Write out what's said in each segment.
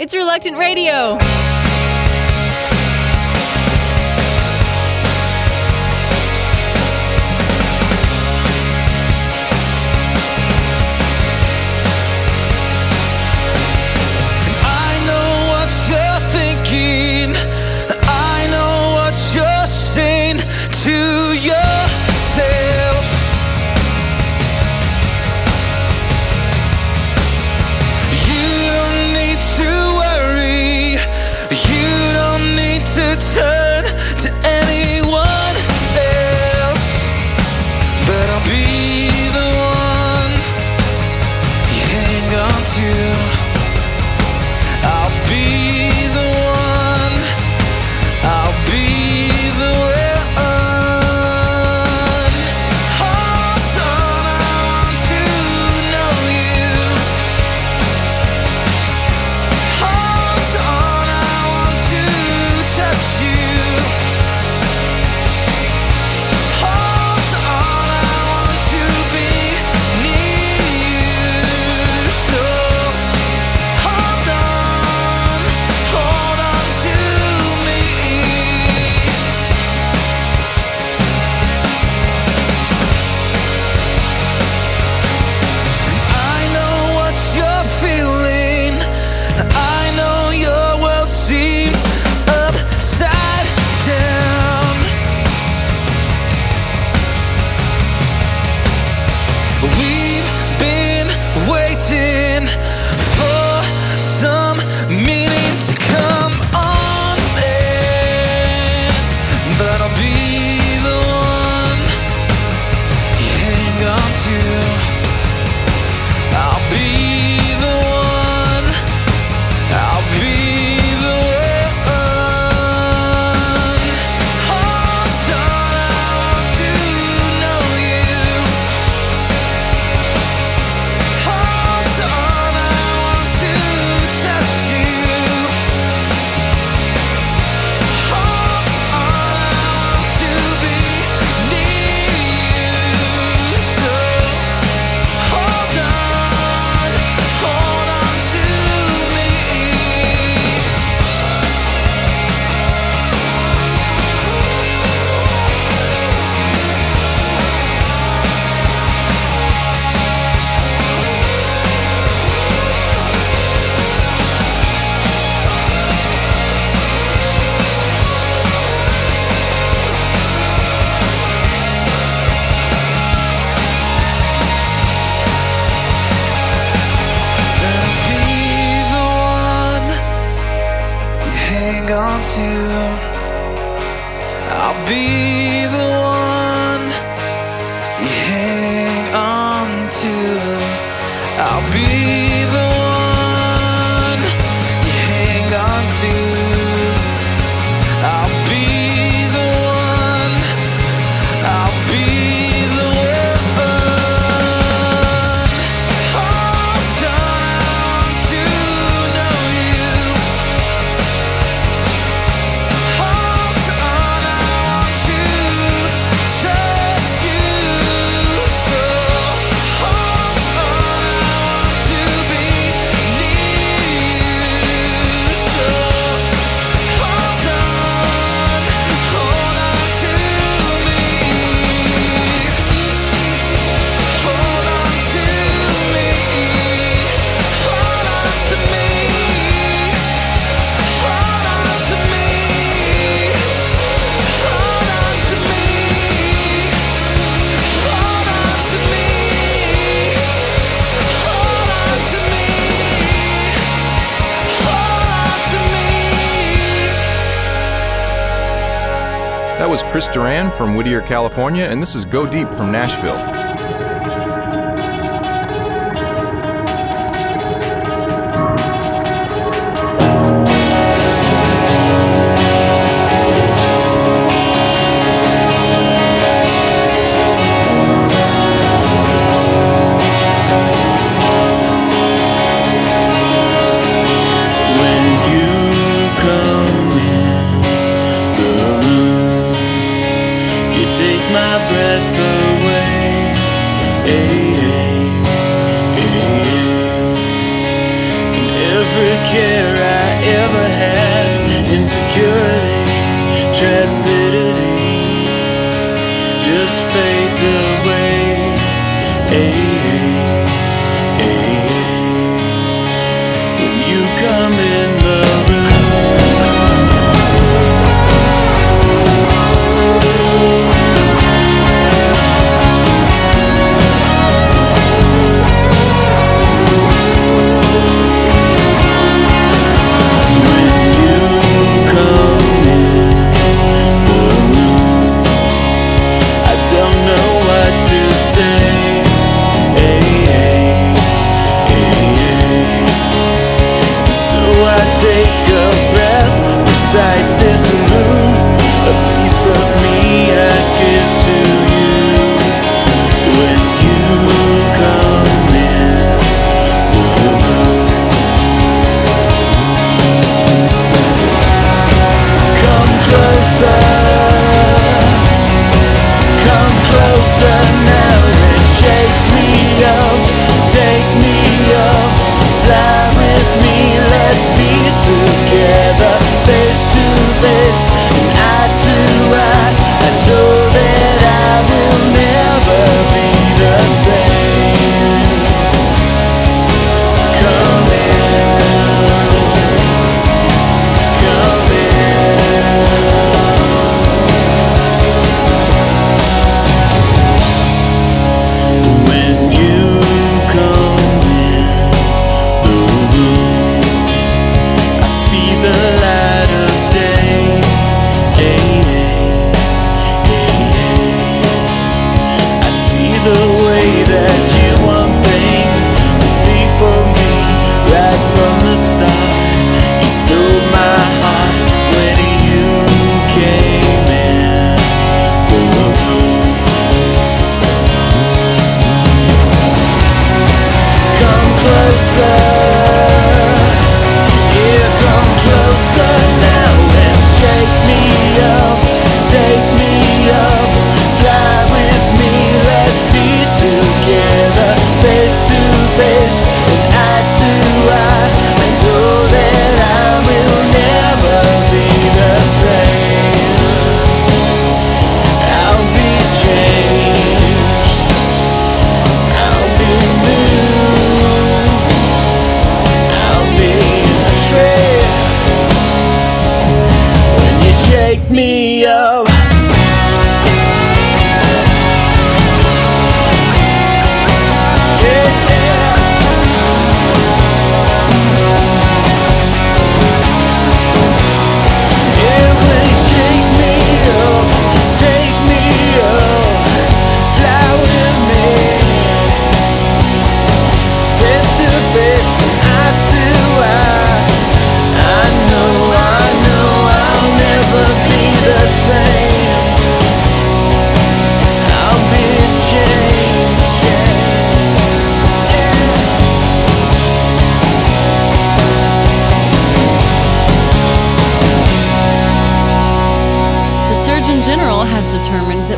It's Reluctant Radio. be from Whittier, California, and this is Go Deep from Nashville.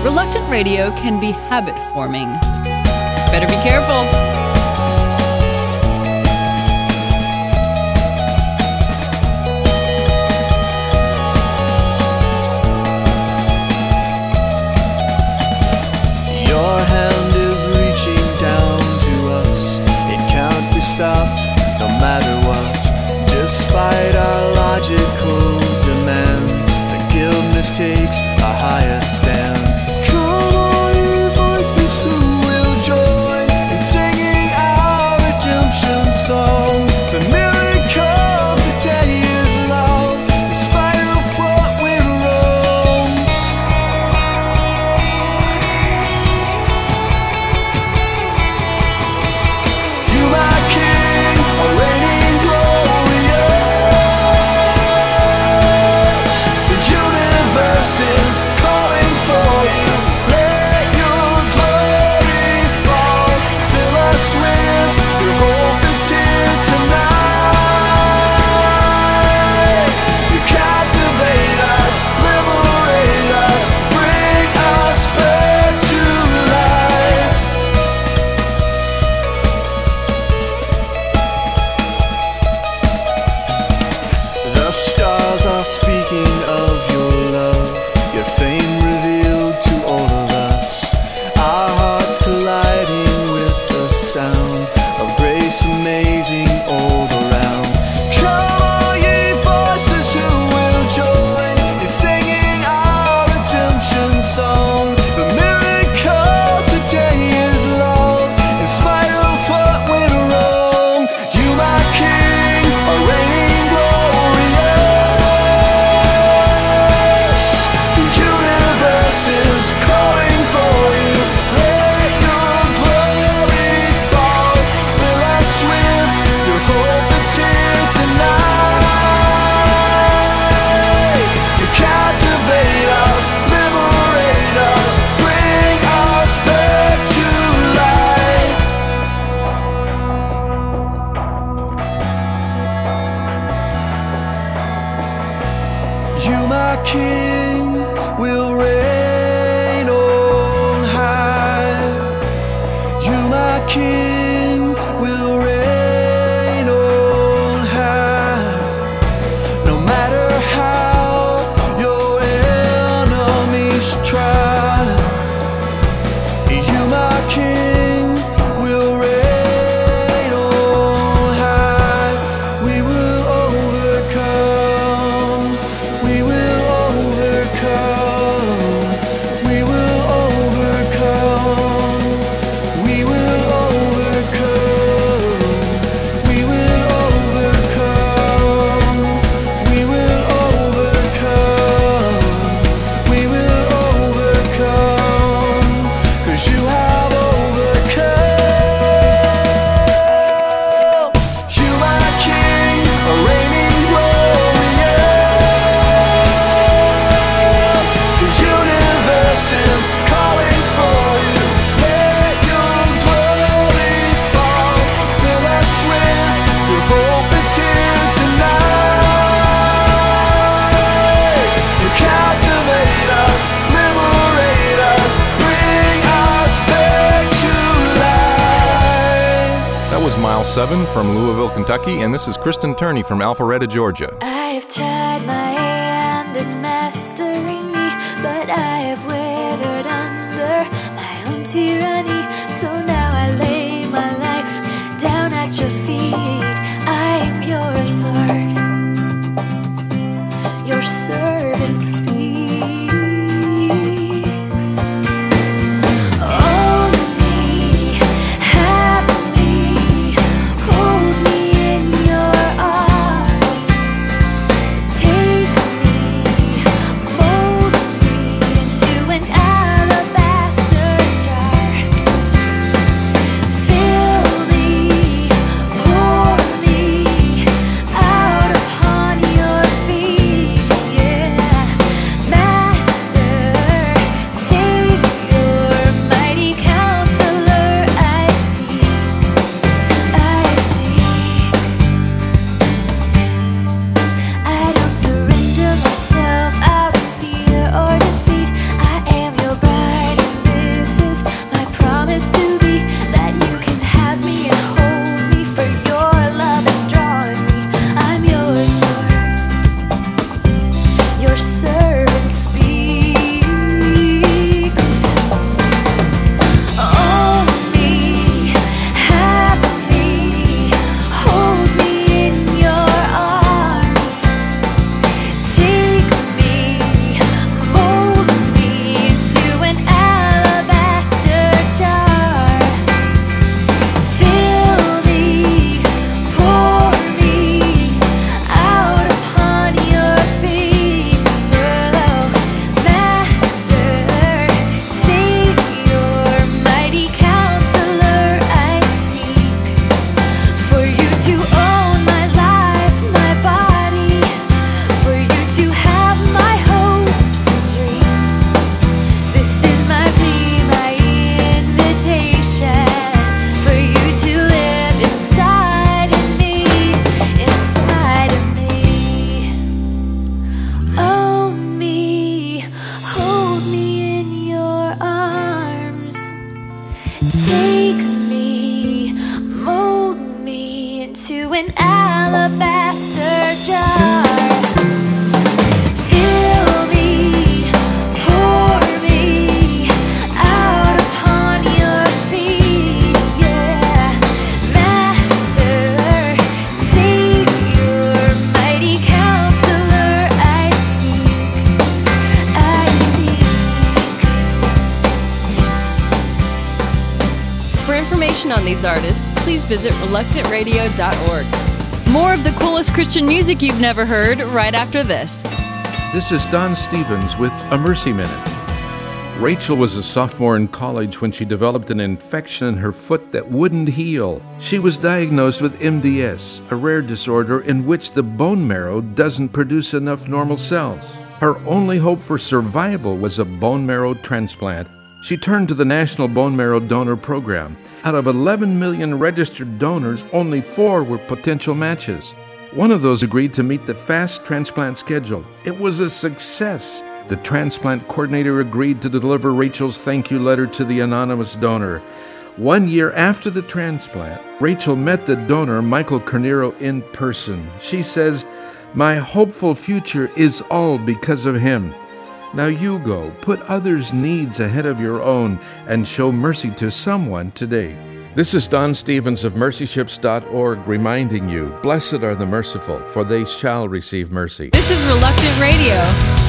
that reluctant radio can be habit forming. Better be careful. Your 7 from Louisville, Kentucky, and this is Kristen Turney from Alpharetta, Georgia. I have tried my hand at mastering me, but I have these please visit reluctantradio.org. More of the coolest Christian music you've never heard right after this. This is Don Stephens with A Mercy Minute. Rachel was a sophomore in college when she developed an infection in her foot that wouldn't heal. She was diagnosed with MDS, a rare disorder in which the bone marrow doesn't produce enough normal cells. Her only hope for survival was a bone marrow transplant, she turned to the National Bone Marrow Donor Program. Out of 11 million registered donors, only four were potential matches. One of those agreed to meet the fast transplant schedule. It was a success. The transplant coordinator agreed to deliver Rachel's thank you letter to the anonymous donor. One year after the transplant, Rachel met the donor, Michael Carnero, in person. She says, My hopeful future is all because of him. Now you go, put others' needs ahead of your own, and show mercy to someone today. This is Don Stephens of mercyships.org reminding you Blessed are the merciful, for they shall receive mercy. This is Reluctant Radio.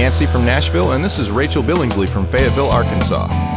Yancey from Nashville, and this is Rachel Billingsley from Fayetteville, Arkansas.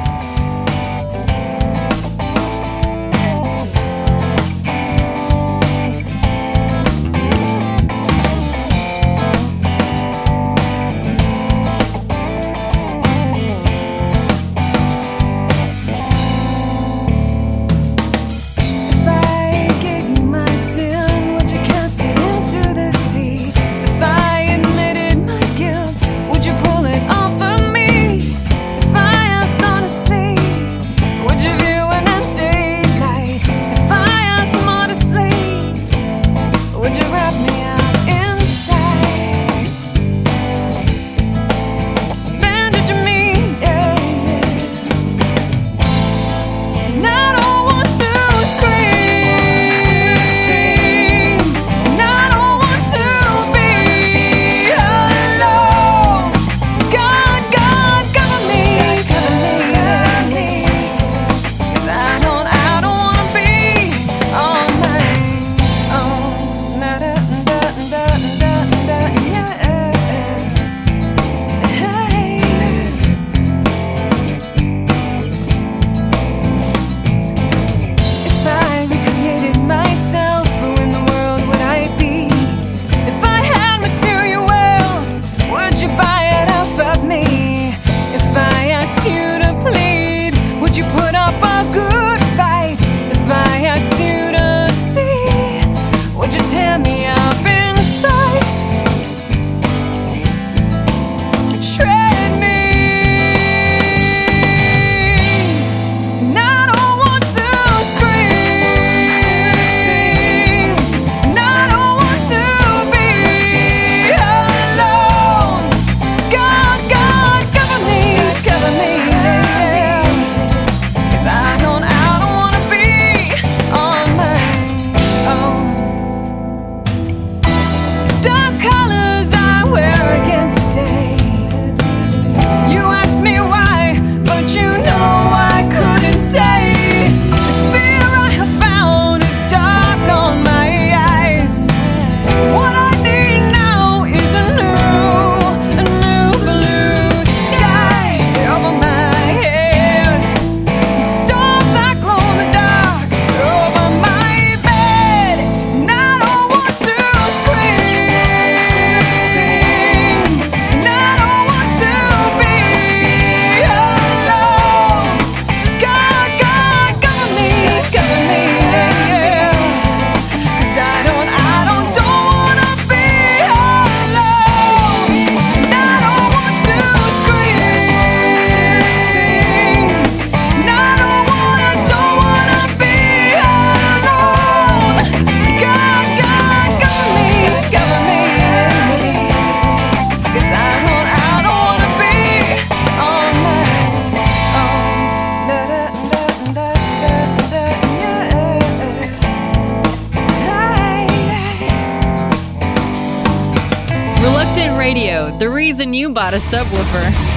a subwoofer.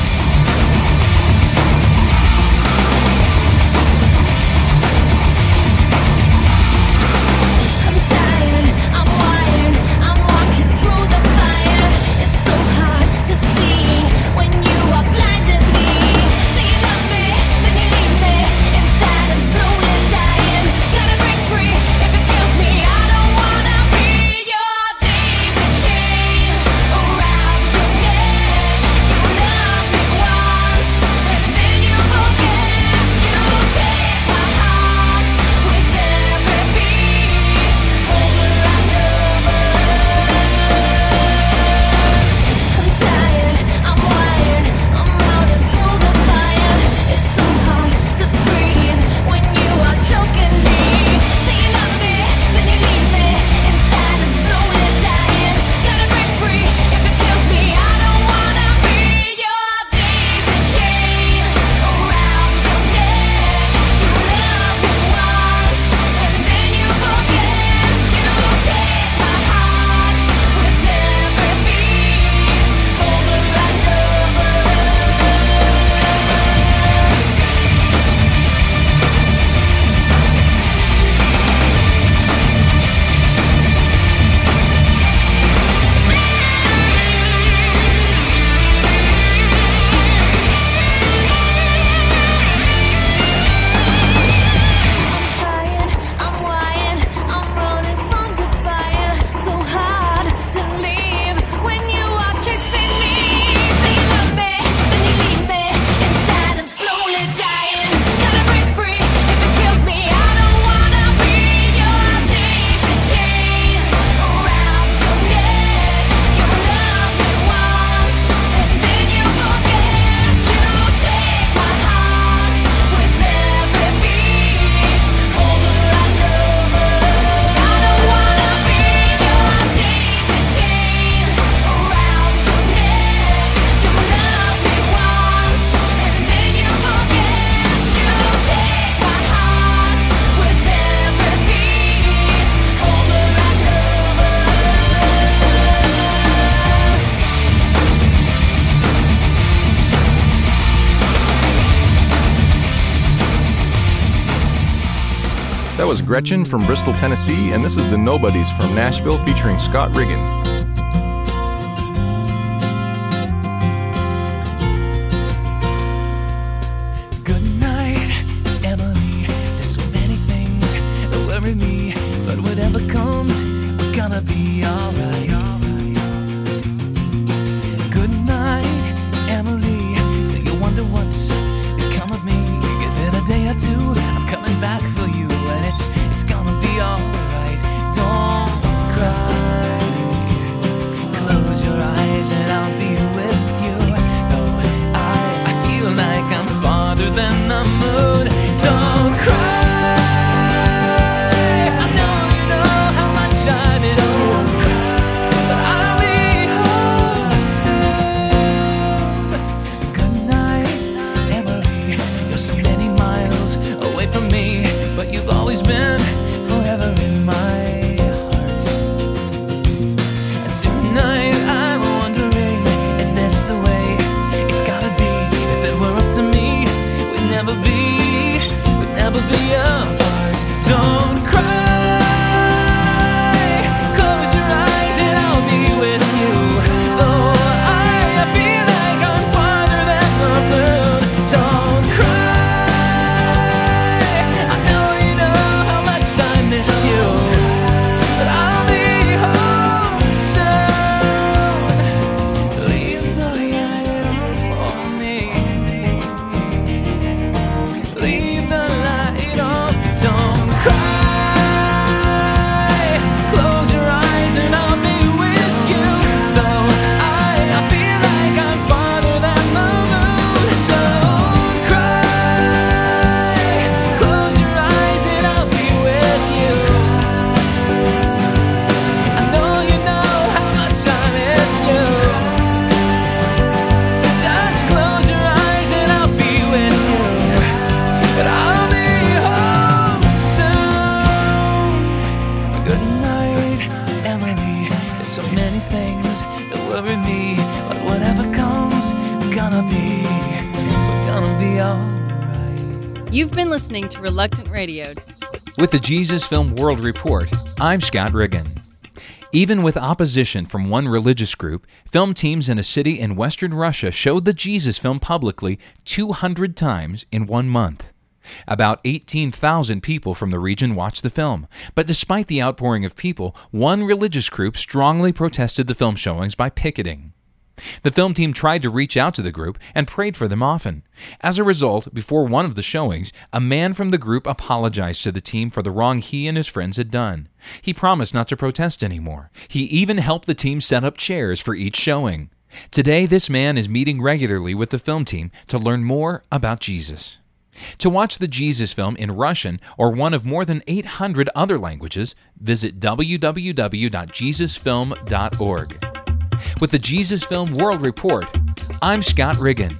was Gretchen from Bristol, Tennessee, and this is the Nobodies from Nashville featuring Scott Riggin. With the Jesus Film World Report, I'm Scott Riggin. Even with opposition from one religious group, film teams in a city in western Russia showed the Jesus film publicly 200 times in one month. About 18,000 people from the region watched the film, but despite the outpouring of people, one religious group strongly protested the film showings by picketing. The film team tried to reach out to the group and prayed for them often. As a result, before one of the showings, a man from the group apologized to the team for the wrong he and his friends had done. He promised not to protest anymore. He even helped the team set up chairs for each showing. Today, this man is meeting regularly with the film team to learn more about Jesus. To watch the Jesus film in Russian or one of more than 800 other languages, visit www.jesusfilm.org. With the Jesus Film World Report, I'm Scott Riggin.